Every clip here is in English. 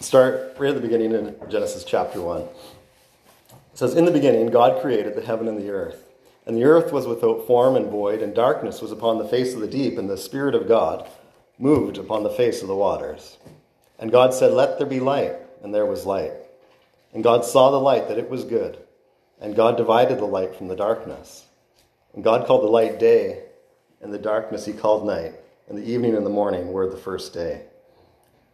start right at the beginning in Genesis chapter 1. It says, In the beginning, God created the heaven and the earth. And the earth was without form and void, and darkness was upon the face of the deep, and the Spirit of God moved upon the face of the waters. And God said, Let there be light, and there was light. And God saw the light that it was good, and God divided the light from the darkness. And God called the light day, and the darkness he called night, and the evening and the morning were the first day.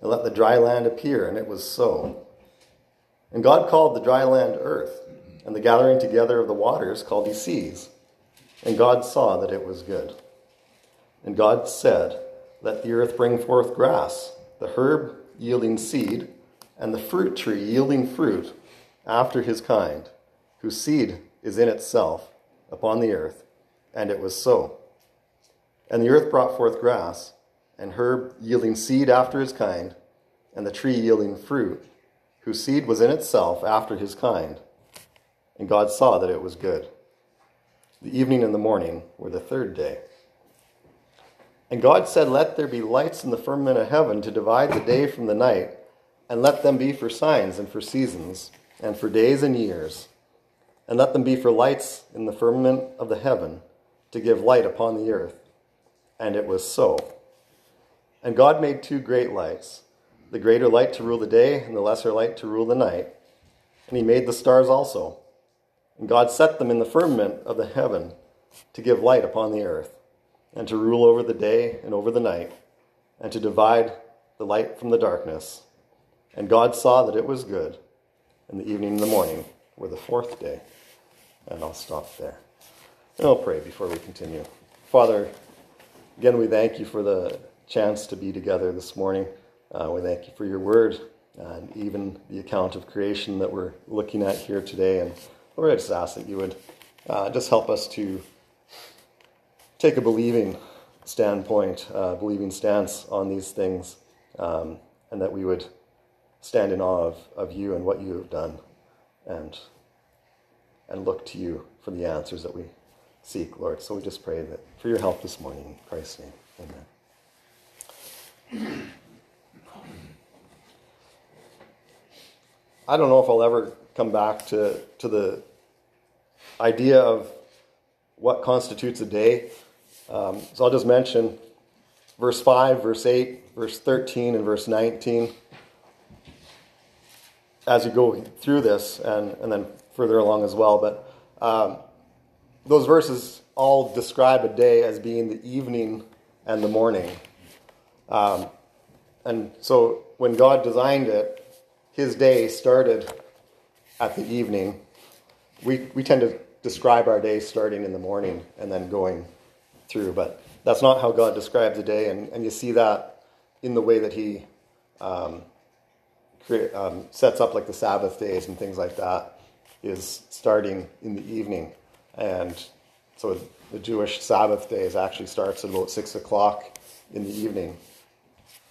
and let the dry land appear. And it was so. And God called the dry land earth and the gathering together of the waters called he seas. And God saw that it was good. And God said, Let the earth bring forth grass, the herb yielding seed, and the fruit tree yielding fruit after his kind, whose seed is in itself upon the earth. And it was so. And the earth brought forth grass, and herb yielding seed after his kind, and the tree yielding fruit, whose seed was in itself after his kind and God saw that it was good. The evening and the morning were the third day. And God said, Let there be lights in the firmament of heaven to divide the day from the night, and let them be for signs and for seasons, and for days and years. And let them be for lights in the firmament of the heaven, to give light upon the earth. And it was so. And God made two great lights the greater light to rule the day, and the lesser light to rule the night. And he made the stars also and God set them in the firmament of the heaven to give light upon the earth, and to rule over the day and over the night, and to divide the light from the darkness. And God saw that it was good, and the evening and the morning were the fourth day. And I'll stop there. And I'll pray before we continue. Father, again, we thank you for the chance to be together this morning. Uh, we thank you for your word and even the account of creation that we're looking at here today. And Lord, I just ask that you would uh, just help us to take a believing standpoint, uh, believing stance on these things, um, and that we would stand in awe of, of you and what you have done, and and look to you for the answers that we seek, Lord. So we just pray that for your help this morning in Christ's name, Amen. I don't know if I'll ever come back to, to the idea of what constitutes a day. Um, so I'll just mention verse 5, verse 8, verse 13, and verse 19 as you go through this and, and then further along as well. But um, those verses all describe a day as being the evening and the morning. Um, and so when God designed it, his day started at the evening. We, we tend to describe our day starting in the morning and then going through, but that's not how God describes a day, and, and you see that in the way that He um, create, um, sets up like the Sabbath days and things like that, is starting in the evening. And so the Jewish Sabbath days actually starts at about 6 o'clock in the evening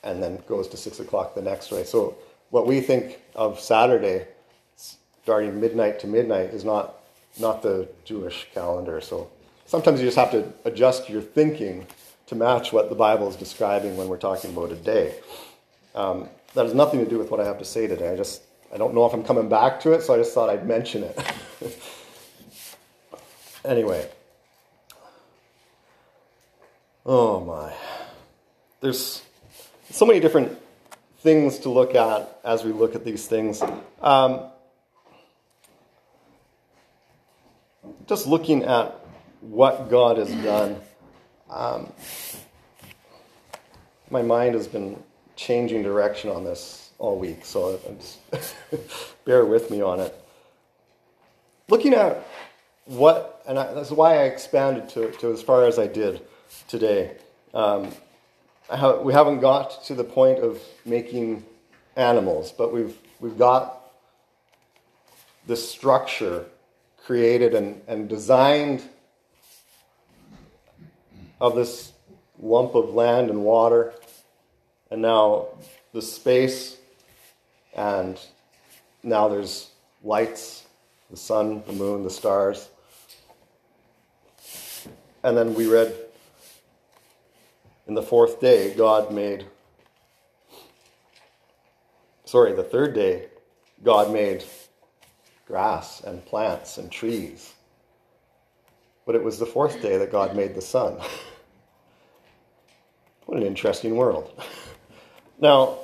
and then goes to 6 o'clock the next day. So what we think of Saturday starting midnight to midnight is not not the Jewish calendar. So sometimes you just have to adjust your thinking to match what the Bible is describing when we're talking about a day. Um, that has nothing to do with what I have to say today. I just I don't know if I'm coming back to it, so I just thought I'd mention it. anyway. Oh my. There's so many different things to look at as we look at these things. Um, just looking at what God has done, um, my mind has been changing direction on this all week, so just bear with me on it. Looking at what, and I, that's why I expanded to, to as far as I did today. Um, have, we haven't got to the point of making animals, but we've, we've got the structure created and, and designed of this lump of land and water, and now the space, and now there's lights the sun, the moon, the stars. And then we read in the fourth day, God made, sorry, the third day, God made grass and plants and trees. But it was the fourth day that God made the sun. what an interesting world. now,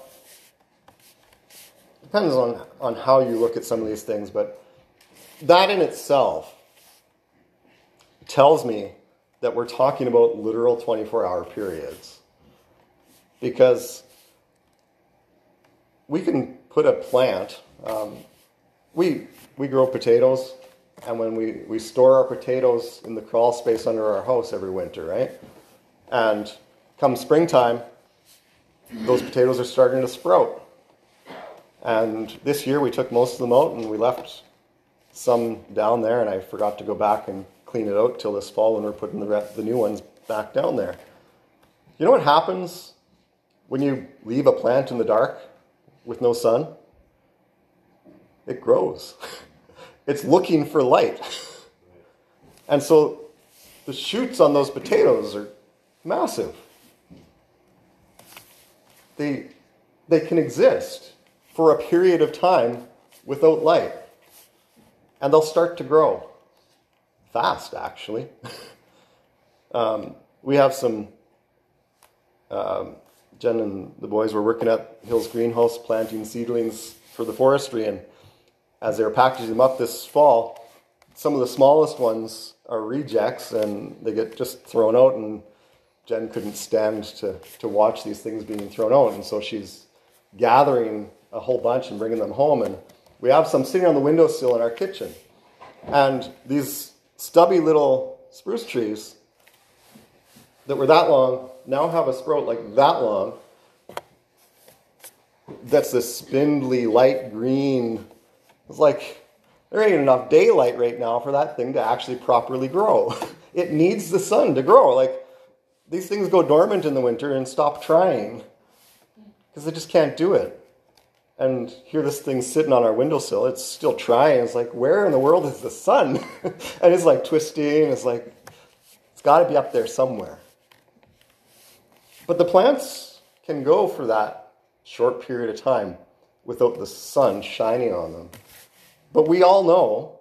depends on, on how you look at some of these things, but that in itself tells me that we're talking about literal 24 hour periods. Because we can put a plant, um, we, we grow potatoes, and when we, we store our potatoes in the crawl space under our house every winter, right? And come springtime, those potatoes are starting to sprout. And this year we took most of them out and we left some down there, and I forgot to go back and clean it out till this fall when we're putting the, the new ones back down there. You know what happens when you leave a plant in the dark with no sun? It grows. it's looking for light. and so the shoots on those potatoes are massive. They, they can exist for a period of time without light. And they'll start to grow fast, actually. um, we have some, um, Jen and the boys were working at Hills Greenhouse planting seedlings for the forestry, and as they were packaging them up this fall, some of the smallest ones are rejects and they get just thrown out and Jen couldn't stand to, to watch these things being thrown out and so she's gathering a whole bunch and bringing them home and we have some sitting on the windowsill in our kitchen. And these stubby little spruce trees that were that long now have a sprout like that long that's this spindly light green it's like there ain't enough daylight right now for that thing to actually properly grow. it needs the sun to grow. Like these things go dormant in the winter and stop trying because they just can't do it. And here this thing's sitting on our windowsill. It's still trying. It's like, where in the world is the sun? and it's like twisting. It's like, it's got to be up there somewhere. But the plants can go for that short period of time without the sun shining on them. But we all know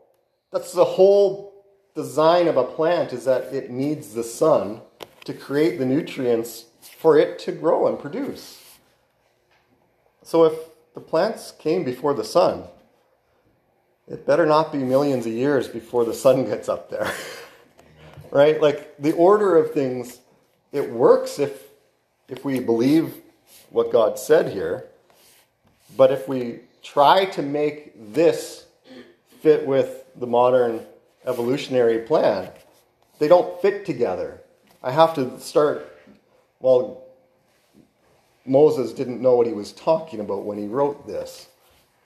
that's the whole design of a plant is that it needs the sun to create the nutrients for it to grow and produce. So if the plants came before the sun, it better not be millions of years before the sun gets up there. right? Like the order of things, it works if if we believe what God said here. But if we try to make this fit with the modern evolutionary plan. They don't fit together. I have to start, well, Moses didn't know what he was talking about when he wrote this.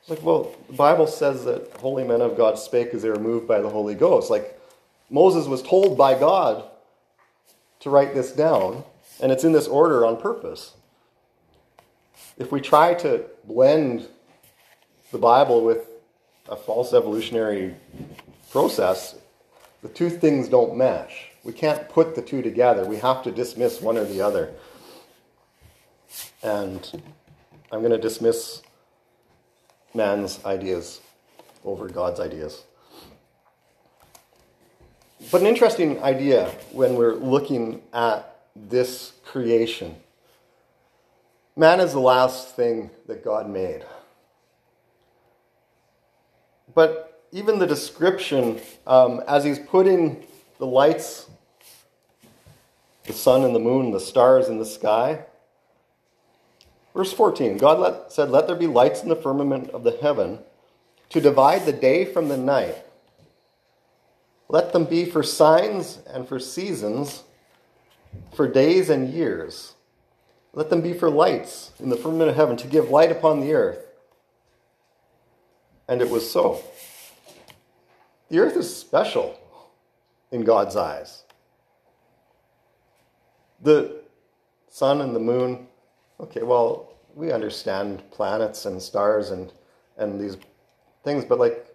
It's like, well, the Bible says that holy men of God spake as they were moved by the Holy Ghost. Like, Moses was told by God to write this down, and it's in this order on purpose. If we try to blend the Bible with a false evolutionary process, the two things don't mesh. We can't put the two together. We have to dismiss one or the other. And I'm going to dismiss man's ideas over God's ideas. But an interesting idea when we're looking at this creation. Man is the last thing that God made. But even the description, um, as he's putting the lights, the sun and the moon, the stars in the sky, Verse 14 God let, said, Let there be lights in the firmament of the heaven to divide the day from the night. Let them be for signs and for seasons, for days and years, Let them be for lights in the firmament of heaven to give light upon the earth. And it was so. The earth is special in God's eyes. The sun and the moon, okay, well, we understand planets and stars and, and these things, but like,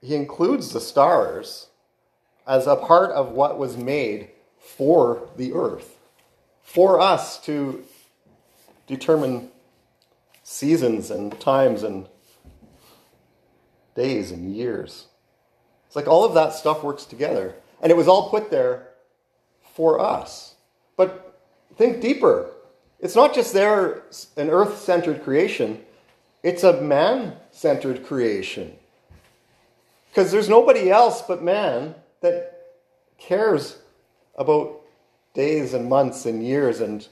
he includes the stars as a part of what was made for the earth, for us to determine seasons and times and days and years. It's like all of that stuff works together. And it was all put there for us. But think deeper. It's not just there an earth centered creation, it's a man centered creation. Because there's nobody else but man that cares about days and months and years and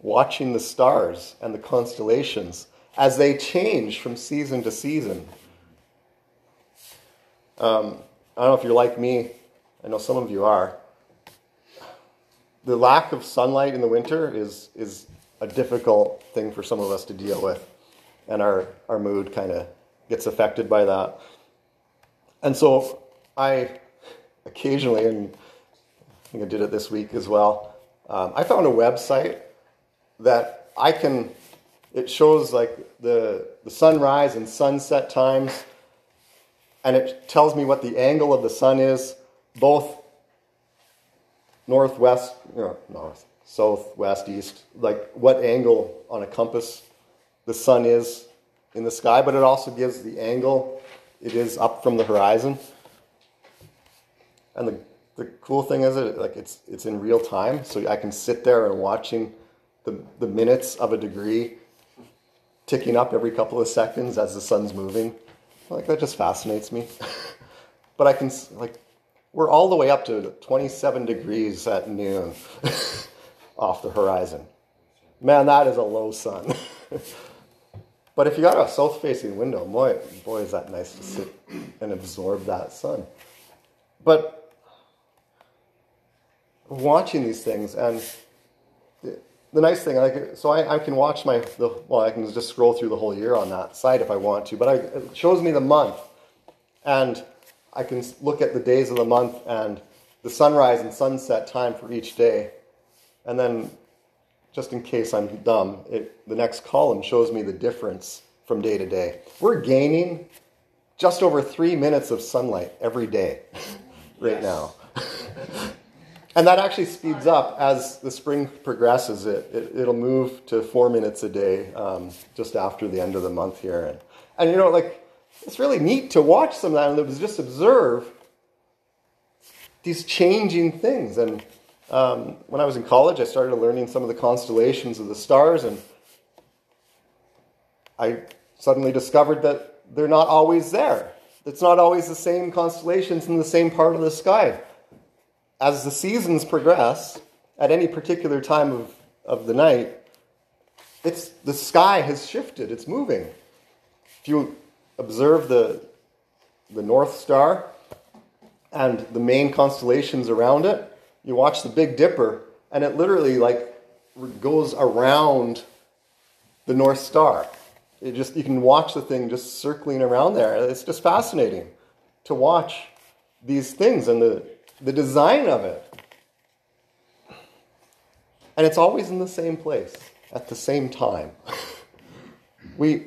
watching the stars and the constellations as they change from season to season. Um, I don't know if you're like me, I know some of you are. The lack of sunlight in the winter is, is a difficult thing for some of us to deal with, and our, our mood kind of gets affected by that. And so I occasionally, and I think I did it this week as well, um, I found a website that I can, it shows like the, the sunrise and sunset times, and it tells me what the angle of the sun is, both northwest, north, south, west, east, like what angle on a compass the sun is in the sky, but it also gives the angle it is up from the horizon. And the, the cool thing is it like it's it's in real time, so I can sit there and watching the, the minutes of a degree ticking up every couple of seconds as the sun's moving. Like that just fascinates me. but I can like we're all the way up to 27 degrees at noon off the horizon. Man, that is a low sun. but if you got a south facing window, boy, boy, is that nice to sit and absorb that sun. But watching these things and the nice thing, like, so I, I can watch my, the, well, I can just scroll through the whole year on that site if I want to, but I, it shows me the month. And I can look at the days of the month and the sunrise and sunset time for each day. And then, just in case I'm dumb, it, the next column shows me the difference from day to day. We're gaining just over three minutes of sunlight every day right now. And that actually speeds up as the spring progresses. It, it, will move to four minutes a day um, just after the end of the month here. And, and, you know, like, it's really neat to watch some of that and just observe these changing things. And um, when I was in college, I started learning some of the constellations of the stars, and I suddenly discovered that they're not always there. It's not always the same constellations in the same part of the sky as the seasons progress, at any particular time of, of the night, it's, the sky has shifted, it's moving. If you observe the, the North Star and the main constellations around it, you watch the Big Dipper, and it literally like goes around the North Star. It just you can watch the thing just circling around there. It's just fascinating to watch these things and the the design of it. And it's always in the same place at the same time. we,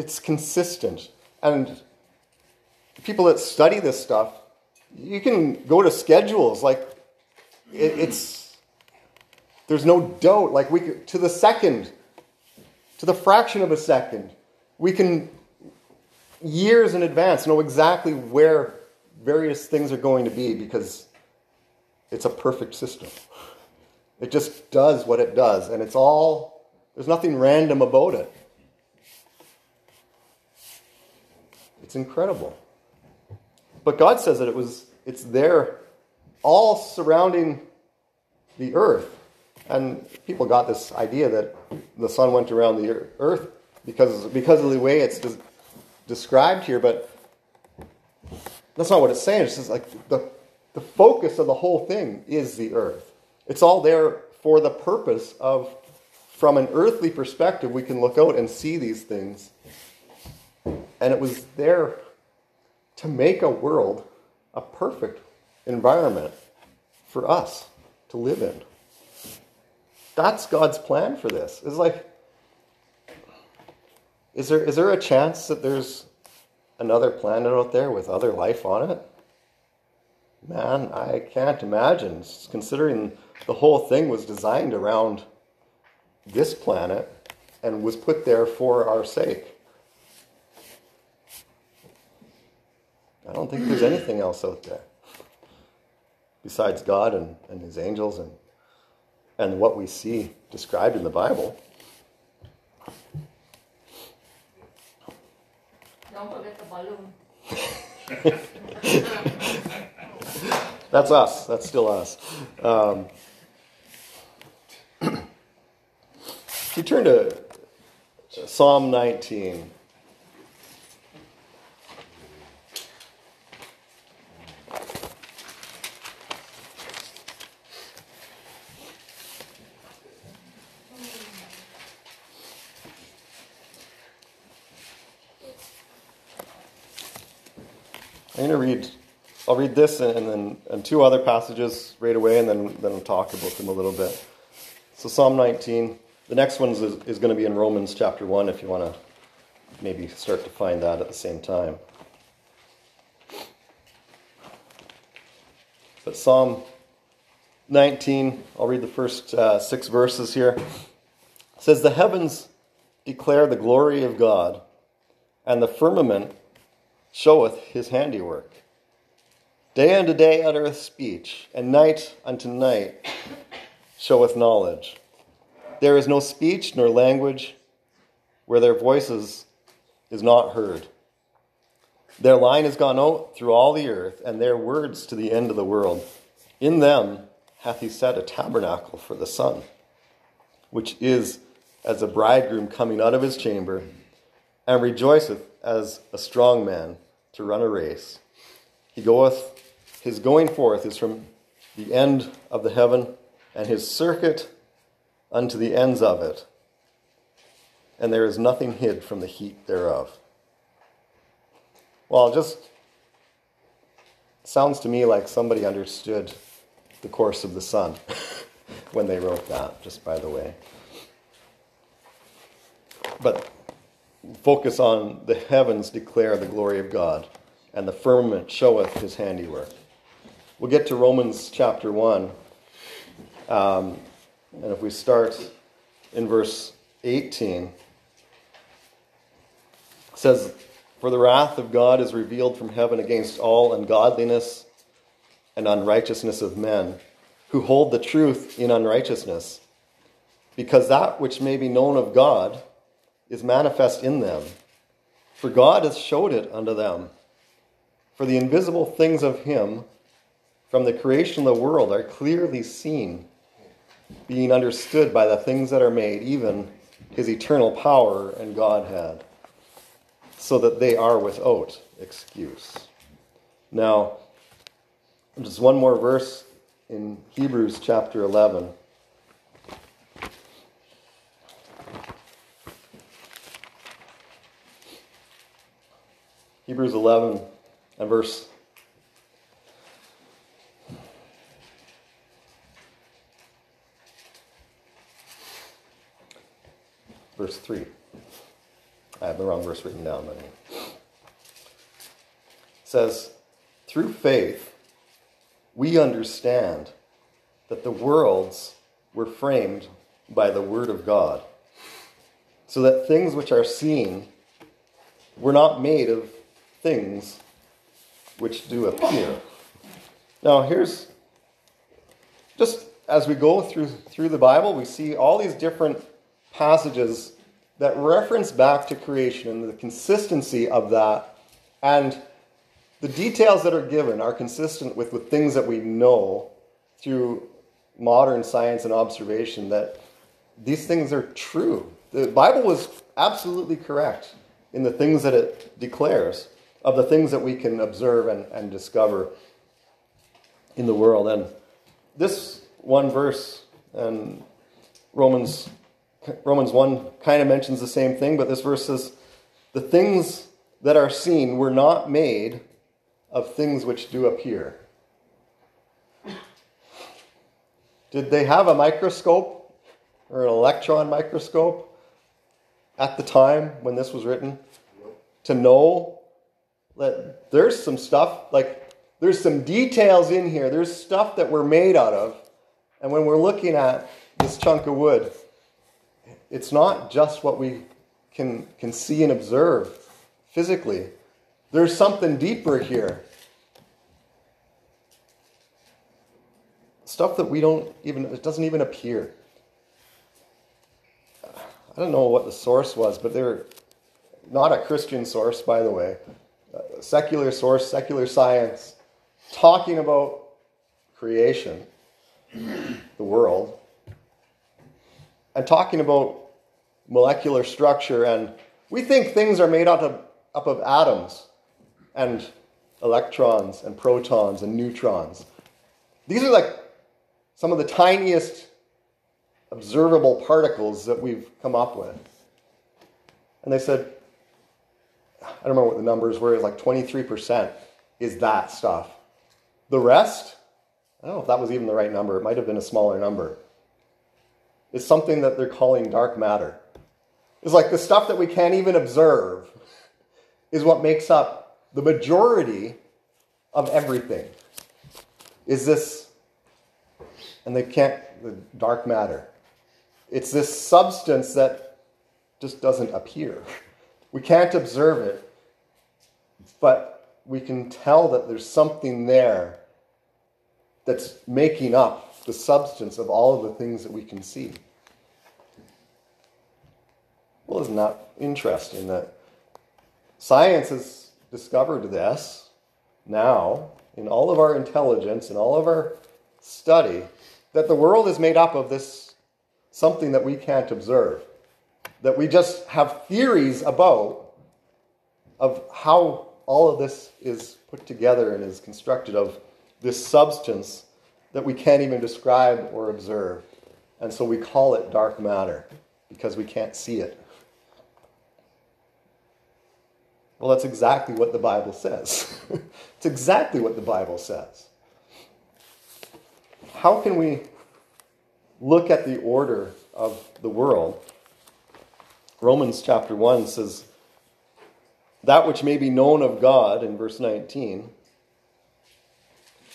it's consistent. And people that study this stuff, you can go to schedules like it, it's there's no doubt like we to the second to the fraction of a second we can years in advance know exactly where various things are going to be because it's a perfect system. It just does what it does, and it's all, there's nothing random about it. It's incredible. But God says that it was, it's there, all surrounding the earth. And people got this idea that the sun went around the earth because, because of the way it's described here, but that's not what it's saying. It's just like the, the focus of the whole thing is the earth. It's all there for the purpose of, from an earthly perspective, we can look out and see these things. And it was there to make a world a perfect environment for us to live in. That's God's plan for this. It's like, is there, is there a chance that there's another planet out there with other life on it? Man, I can't imagine, considering the whole thing was designed around this planet and was put there for our sake. I don't think there's anything else out there besides God and, and his angels and, and what we see described in the Bible. Don't forget the balloon. That's us. That's still us. Um, if you turn to Psalm 19. I'm going to read. I'll read this and, then and two other passages right away, and then then we'll talk about them a little bit. So Psalm 19. The next one is, is going to be in Romans chapter 1 if you want to maybe start to find that at the same time. But Psalm 19, I'll read the first uh, six verses here. It says, The heavens declare the glory of God, and the firmament showeth his handiwork. Day unto day uttereth speech, and night unto night showeth knowledge. There is no speech nor language where their voices is not heard. Their line has gone out through all the earth, and their words to the end of the world. In them hath he set a tabernacle for the sun, which is as a bridegroom coming out of his chamber, and rejoiceth as a strong man to run a race. He goeth, his going forth is from the end of the heaven, and his circuit unto the ends of it, and there is nothing hid from the heat thereof. Well, just sounds to me like somebody understood the course of the sun when they wrote that, just by the way. But focus on the heavens declare the glory of God, and the firmament showeth his handiwork. We'll get to Romans chapter 1. Um, and if we start in verse 18, it says, For the wrath of God is revealed from heaven against all ungodliness and unrighteousness of men, who hold the truth in unrighteousness, because that which may be known of God is manifest in them. For God has showed it unto them. For the invisible things of Him from the creation of the world are clearly seen, being understood by the things that are made, even His eternal power and Godhead, so that they are without excuse. Now, just one more verse in Hebrews chapter 11. Hebrews 11 and verse verse 3. I have the wrong verse written down, but it says, Through faith, we understand that the worlds were framed by the Word of God, so that things which are seen were not made of things which do appear. Now, here's just as we go through, through the Bible, we see all these different passages that reference back to creation and the consistency of that. And the details that are given are consistent with, with things that we know through modern science and observation that these things are true. The Bible was absolutely correct in the things that it declares of the things that we can observe and, and discover in the world. And this one verse And Romans Romans 1 kind of mentions the same thing, but this verse says, The things that are seen were not made of things which do appear. Did they have a microscope or an electron microscope at the time when this was written to know that there's some stuff, like there's some details in here, there's stuff that we're made out of. And when we're looking at this chunk of wood, it's not just what we can, can see and observe physically. There's something deeper here. Stuff that we don't even, it doesn't even appear. I don't know what the source was, but they're not a Christian source, by the way. Secular source, secular science, talking about creation, the world, and talking about molecular structure. And we think things are made out of, up of atoms and electrons and protons and neutrons. These are like some of the tiniest observable particles that we've come up with. And they said, I don't remember what the numbers were, like 23% is that stuff. The rest, I don't know if that was even the right number, it might have been a smaller number, is something that they're calling dark matter. It's like the stuff that we can't even observe is what makes up the majority of everything. Is this, and they can't, the dark matter. It's this substance that just doesn't appear. We can't observe it, but we can tell that there's something there that's making up the substance of all of the things that we can see. Well, isn't that interesting that science has discovered this now in all of our intelligence and all of our study that the world is made up of this something that we can't observe, that we just have theories about of how all of this is put together and is constructed of this substance that we can't even describe or observe. And so we call it dark matter because we can't see it. Well, that's exactly what the Bible says. it's exactly what the Bible says. How can we look at the order of the world? Romans chapter 1 says, That which may be known of God, in verse 19,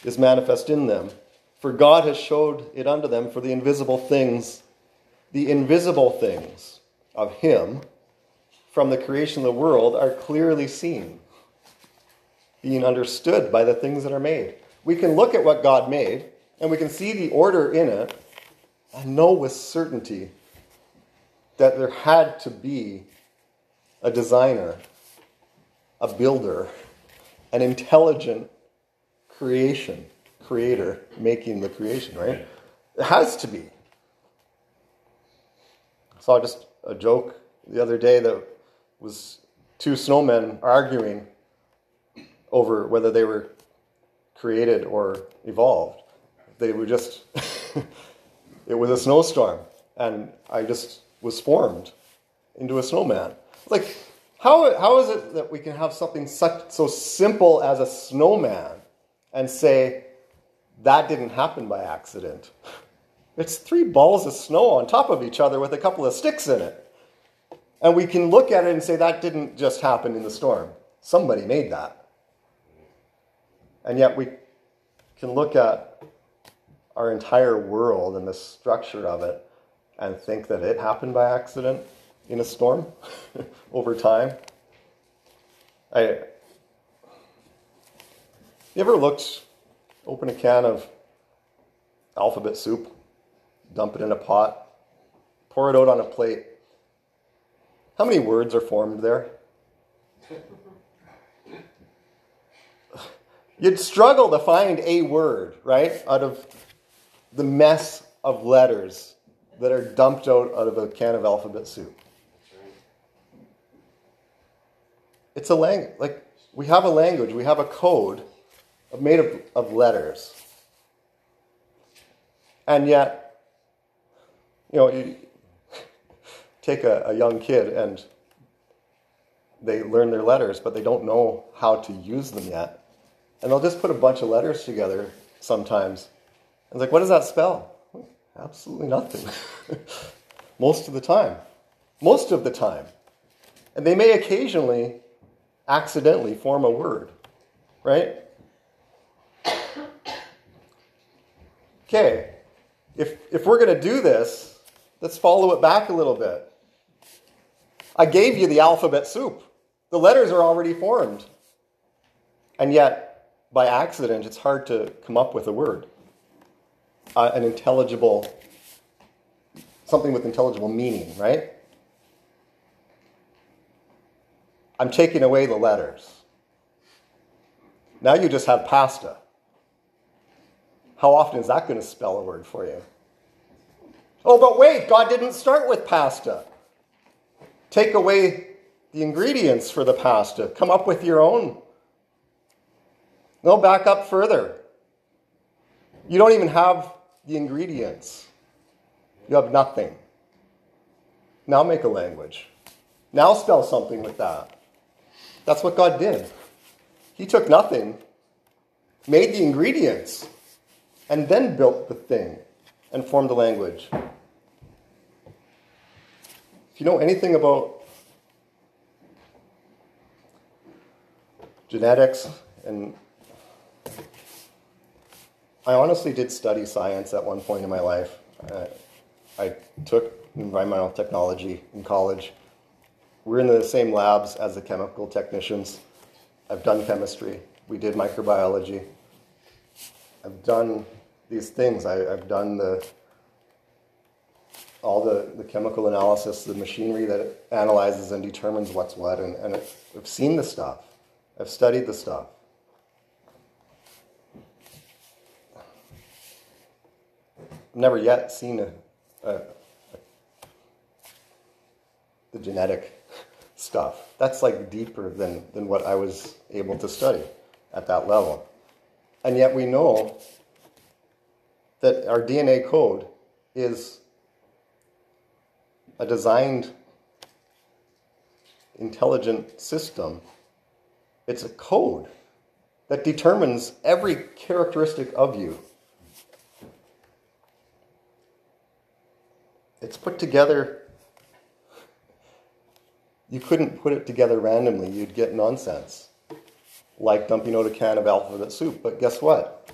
is manifest in them. For God has showed it unto them for the invisible things, the invisible things of Him from the creation of the world are clearly seen, being understood by the things that are made. We can look at what God made and we can see the order in it and know with certainty that there had to be a designer, a builder, an intelligent creation, creator making the creation, right? It has to be. I saw just a joke the other day that was two snowmen arguing over whether they were created or evolved. They were just, it was a snowstorm, and I just was formed into a snowman. Like, how, how is it that we can have something such, so simple as a snowman and say that didn't happen by accident? It's three balls of snow on top of each other with a couple of sticks in it. And we can look at it and say that didn't just happen in the storm. Somebody made that. And yet we can look at our entire world and the structure of it and think that it happened by accident in a storm over time. I, you ever looked, open a can of alphabet soup, dump it in a pot, pour it out on a plate, how many words are formed there? You'd struggle to find a word, right, out of the mess of letters that are dumped out out of a can of alphabet soup. It's a language. Like, we have a language, we have a code made of, of letters. And yet, You know, you take a, a young kid and they learn their letters, but they don't know how to use them yet. And they'll just put a bunch of letters together sometimes. And it's like, what does that spell? Absolutely nothing. Most of the time. Most of the time. And they may occasionally accidentally form a word, right? Okay, if, if we're going to do this, let's follow it back a little bit. I gave you the alphabet soup. The letters are already formed. And yet, by accident, it's hard to come up with a word, uh, an intelligible, something with intelligible meaning, right? I'm taking away the letters. Now you just have pasta. How often is that going to spell a word for you? Oh, but wait, God didn't start with pasta. Take away the ingredients for the pasta. Come up with your own. No, back up further. You don't even have the ingredients. You have nothing. Now make a language. Now spell something with that. That's what God did. He took nothing, made the ingredients, and then built the thing and formed the language. If you know anything about genetics, and I honestly did study science at one point in my life. Uh, I took environmental technology in college. We're in the same labs as the chemical technicians. I've done chemistry. We did microbiology. I've done these things. I, have done the all the, the chemical analysis, the machinery that analyzes and determines what's what, and, and I've seen the stuff. I've studied the stuff. Never yet seen a, a, a, the genetic stuff. That's like deeper than, than what I was able to study at that level. And yet we know that our DNA code is a designed intelligent system it's a code that determines every characteristic of you. It's put together. You couldn't put it together randomly, you'd get nonsense. Like dumping out a can of alphabet soup. But guess what?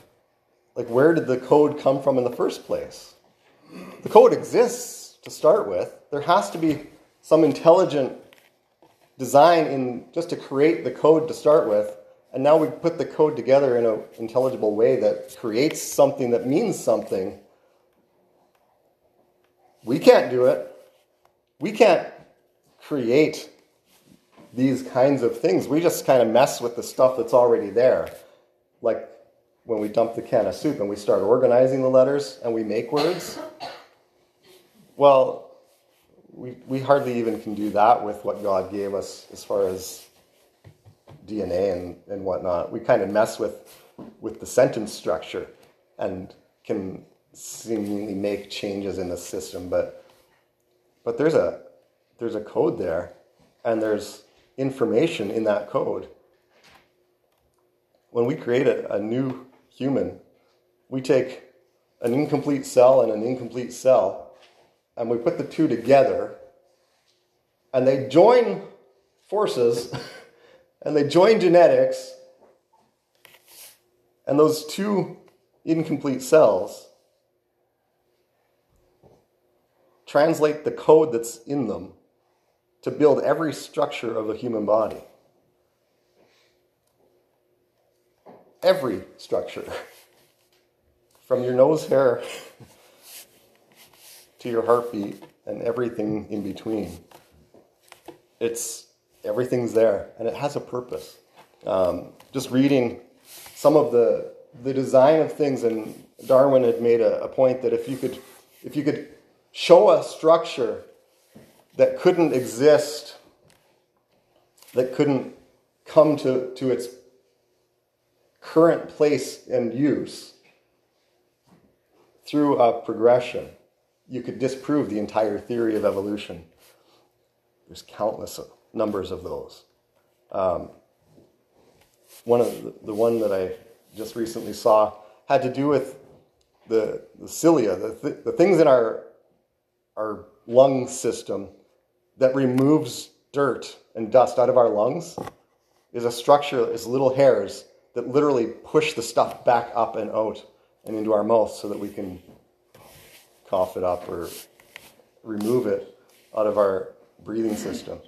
Like, where did the code come from in the first place? The code exists to start with. There has to be some intelligent design in just to create the code to start with, and now we put the code together in an intelligible way that creates something that means something. We can't do it. We can't create these kinds of things. We just kind of mess with the stuff that's already there. Like when we dump the can of soup and we start organizing the letters and we make words. Well, we, we hardly even can do that with what God gave us as far as DNA and, and whatnot. We kind of mess with, with the sentence structure and can seemingly make changes in the system, but, but there's, a, there's a code there and there's information in that code. When we create a, a new human, we take an incomplete cell and an incomplete cell and we put the two together, and they join forces, and they join genetics, and those two incomplete cells translate the code that's in them to build every structure of a human body. Every structure. From your nose hair to your heartbeat and everything in between. It's everything's there and it has a purpose. Um, just reading some of the the design of things, and Darwin had made a, a point that if you could if you could show a structure that couldn't exist, that couldn't come to, to its current place and use through a progression, you could disprove the entire theory of evolution. There's countless numbers of those. Um, one of the, the, one that I just recently saw had to do with the, the cilia, the, th- the things in our, our lung system that removes dirt and dust out of our lungs is a structure, is little hairs that literally push the stuff back up and out and into our mouth so that we can cough it up or remove it out of our breathing system.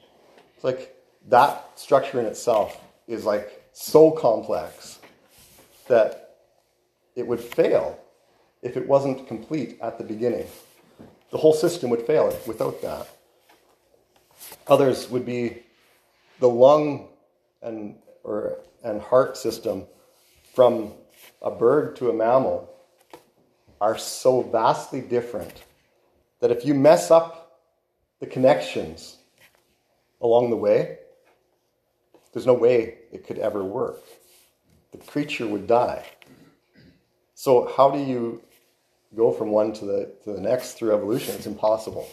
It's like that structure in itself is like so complex that it would fail if it wasn't complete at the beginning. The whole system would fail without that. Others would be the lung and, or, and heart system from a bird to a mammal are so vastly different that if you mess up the connections along the way, there's no way it could ever work. The creature would die. So, how do you go from one to the, to the next through evolution? It's impossible.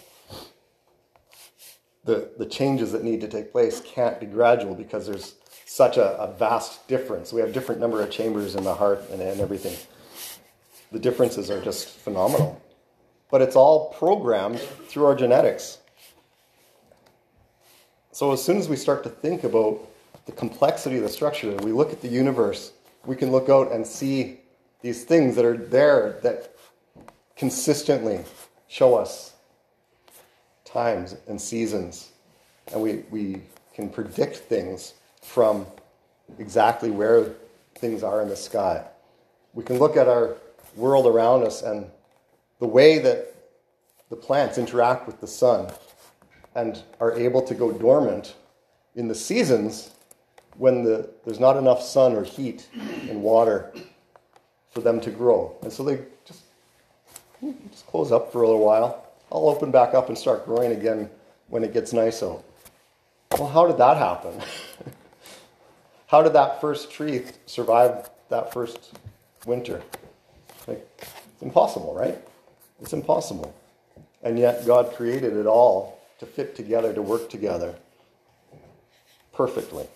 The, the changes that need to take place can't be gradual because there's such a, a vast difference. We have different number of chambers in the heart and, and everything. The differences are just phenomenal. But it's all programmed through our genetics. So as soon as we start to think about the complexity of the structure, we look at the universe, we can look out and see these things that are there that consistently show us times and seasons. And we, we can predict things from exactly where things are in the sky. We can look at our world around us and the way that the plants interact with the sun and are able to go dormant in the seasons when the, there's not enough sun or heat and water for them to grow. And so they just, just close up for a little while. I'll open back up and start growing again when it gets nice out. Well, how did that happen? how did that first tree survive that first winter? Like, it's impossible, right? It's impossible. And yet, God created it all to fit together, to work together perfectly.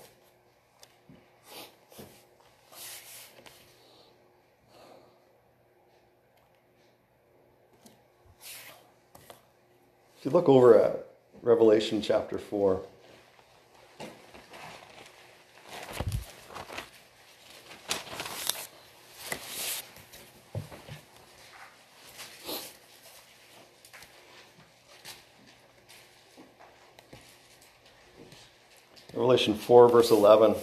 If you look over at Revelation chapter 4, Revelation 4, verse 11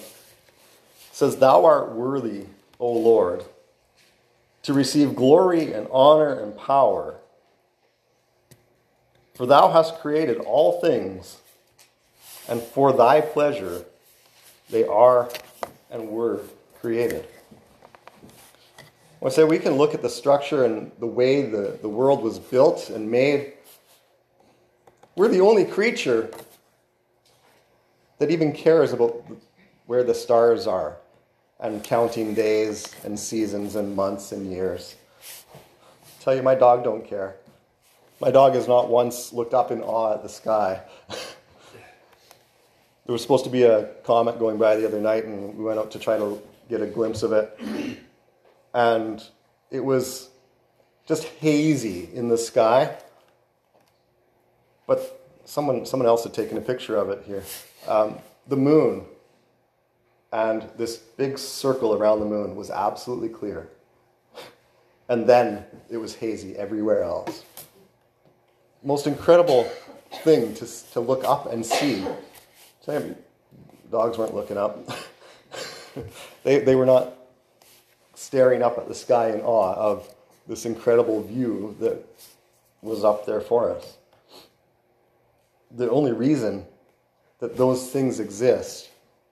says, Thou art worthy, O Lord, to receive glory and honor and power. For thou hast created all things, and for thy pleasure they are and were created. I say we can look at the structure and the way the, the world was built and made. We're the only creature that even cares about where the stars are and counting days and seasons and months and years. I tell you, my dog don't care. My dog has not once looked up in awe at the sky. there was supposed to be a comet going by the other night, and we went out to try to get a glimpse of it. And it was just hazy in the sky. But someone, someone else had taken a picture of it here um, the moon and this big circle around the moon was absolutely clear. And then it was hazy everywhere else. Most incredible thing to, to look up and see. Dogs weren't looking up. they, they were not staring up at the sky in awe of this incredible view that was up there for us. The only reason that those things exist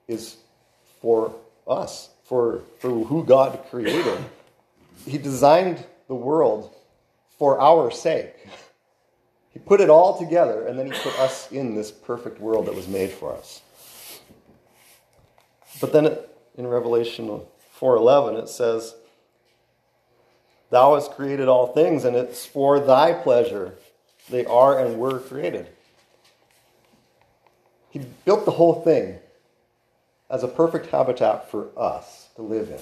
is for us, for, for who God created. He designed the world for our sake. He put it all together and then he put us in this perfect world that was made for us. But then in Revelation 4:11 it says, "Thou hast created all things and it's for thy pleasure they are and were created. He built the whole thing as a perfect habitat for us to live in.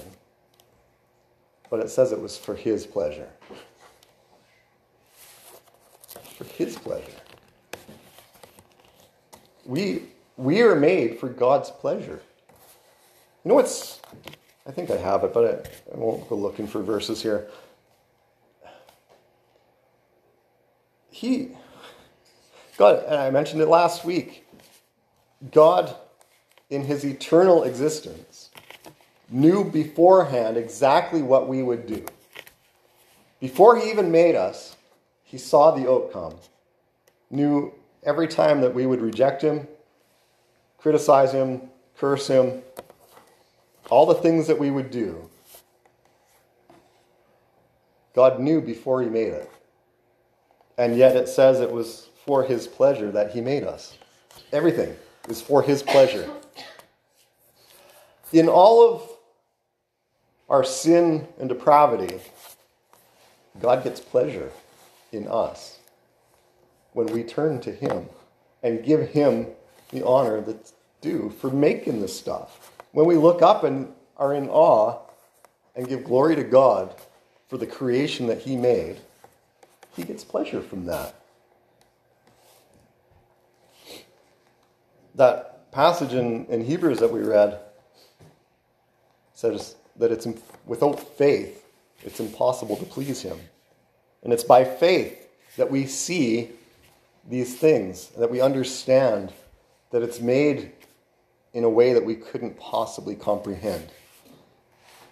But it says it was for His pleasure. For His pleasure. We, we are made for God's pleasure. You know what's, I think I have it, but I, I won't go looking for verses here. He, God, and I mentioned it last week, God, in his eternal existence, knew beforehand exactly what we would do. Before he even made us, he saw the outcome, knew every time that we would reject him, criticize him, curse him, all the things that we would do. God knew before he made it. And yet it says it was for his pleasure that he made us. Everything is for his pleasure. In all of our sin and depravity, God gets pleasure in us when we turn to him and give him the honor that's due for making this stuff. When we look up and are in awe and give glory to God for the creation that he made, he gets pleasure from that. That passage in, in Hebrews that we read says that it's without faith, it's impossible to please him. And it's by faith that we see these things, that we understand that it's made in a way that we couldn't possibly comprehend.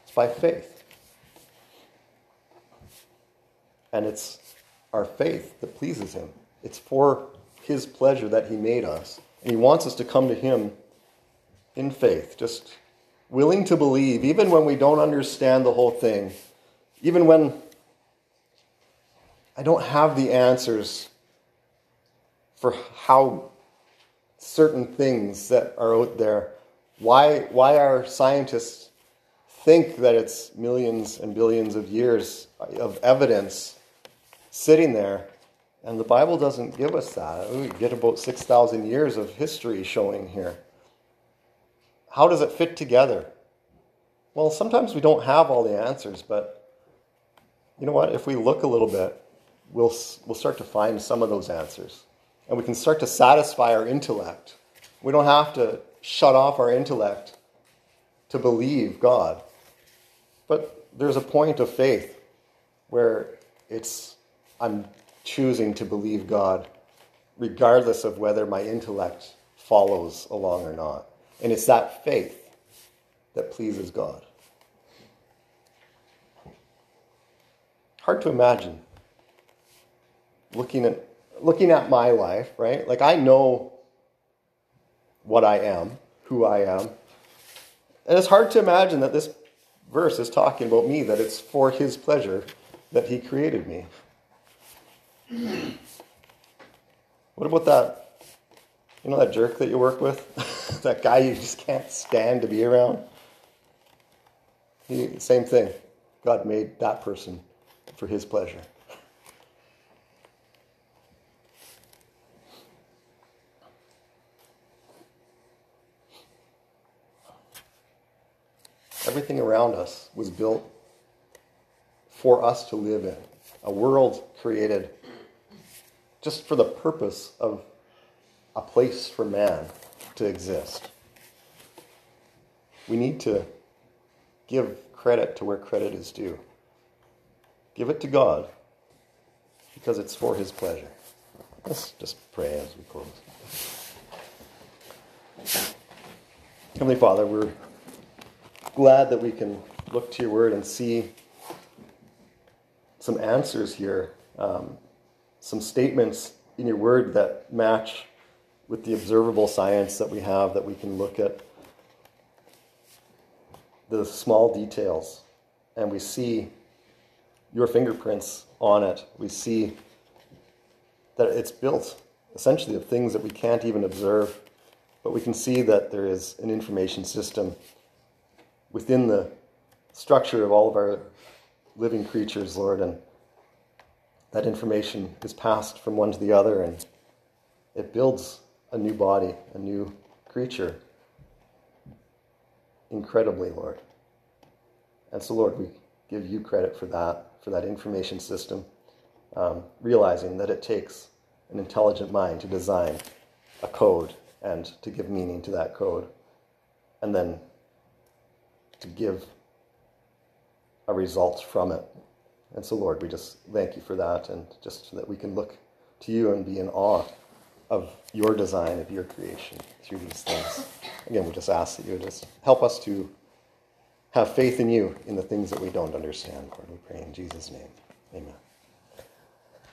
It's by faith. And it's our faith that pleases Him. It's for His pleasure that He made us. And He wants us to come to Him in faith, just willing to believe, even when we don't understand the whole thing, even when I don't have the answers for how certain things that are out there. Why, why our scientists think that it's millions and billions of years of evidence sitting there, and the Bible doesn't give us that. We get about 6,000 years of history showing here. How does it fit together? Well, sometimes we don't have all the answers, but you know what? If we look a little bit, we'll, we'll start to find some of those answers and we can start to satisfy our intellect. We don't have to shut off our intellect to believe God. But there's a point of faith where it's I'm choosing to believe God regardless of whether my intellect follows along or not. And it's that faith that pleases God. Hard to imagine looking at looking at my life, right? Like I know what I am, who I am. And it's hard to imagine that this verse is talking about me, that it's for his pleasure that he created me. What about that? You know that jerk that you work with? that guy you just can't stand to be around? He, same thing. God made that person for his pleasure. Everything around us was built for us to live in. A world created just for the purpose of a place for man to exist. We need to give credit to where credit is due. Give it to God because it's for His pleasure. Let's just pray as we close. Heavenly Father, we're glad that we can look to your word and see some answers here, um, some statements in your word that match with the observable science that we have, that we can look at the small details and we see your fingerprints on it. We see that it's built essentially of things that we can't even observe, but we can see that there is an information system within the structure of all of our living creatures, Lord. And that information is passed from one to the other and it builds a new body, a new creature. Incredibly, Lord. And so, Lord, we give you credit for that, for that information system, um, realizing that it takes an intelligent mind to design a code and to give meaning to that code, and then to give a result from it. And so, Lord, we just thank you for that, and just so that we can look to you and be in awe of your design, of your creation through these things. Again, we just ask that you would just help us to have faith in you in the things that we don't understand. Lord, we pray in Jesus' name. Amen.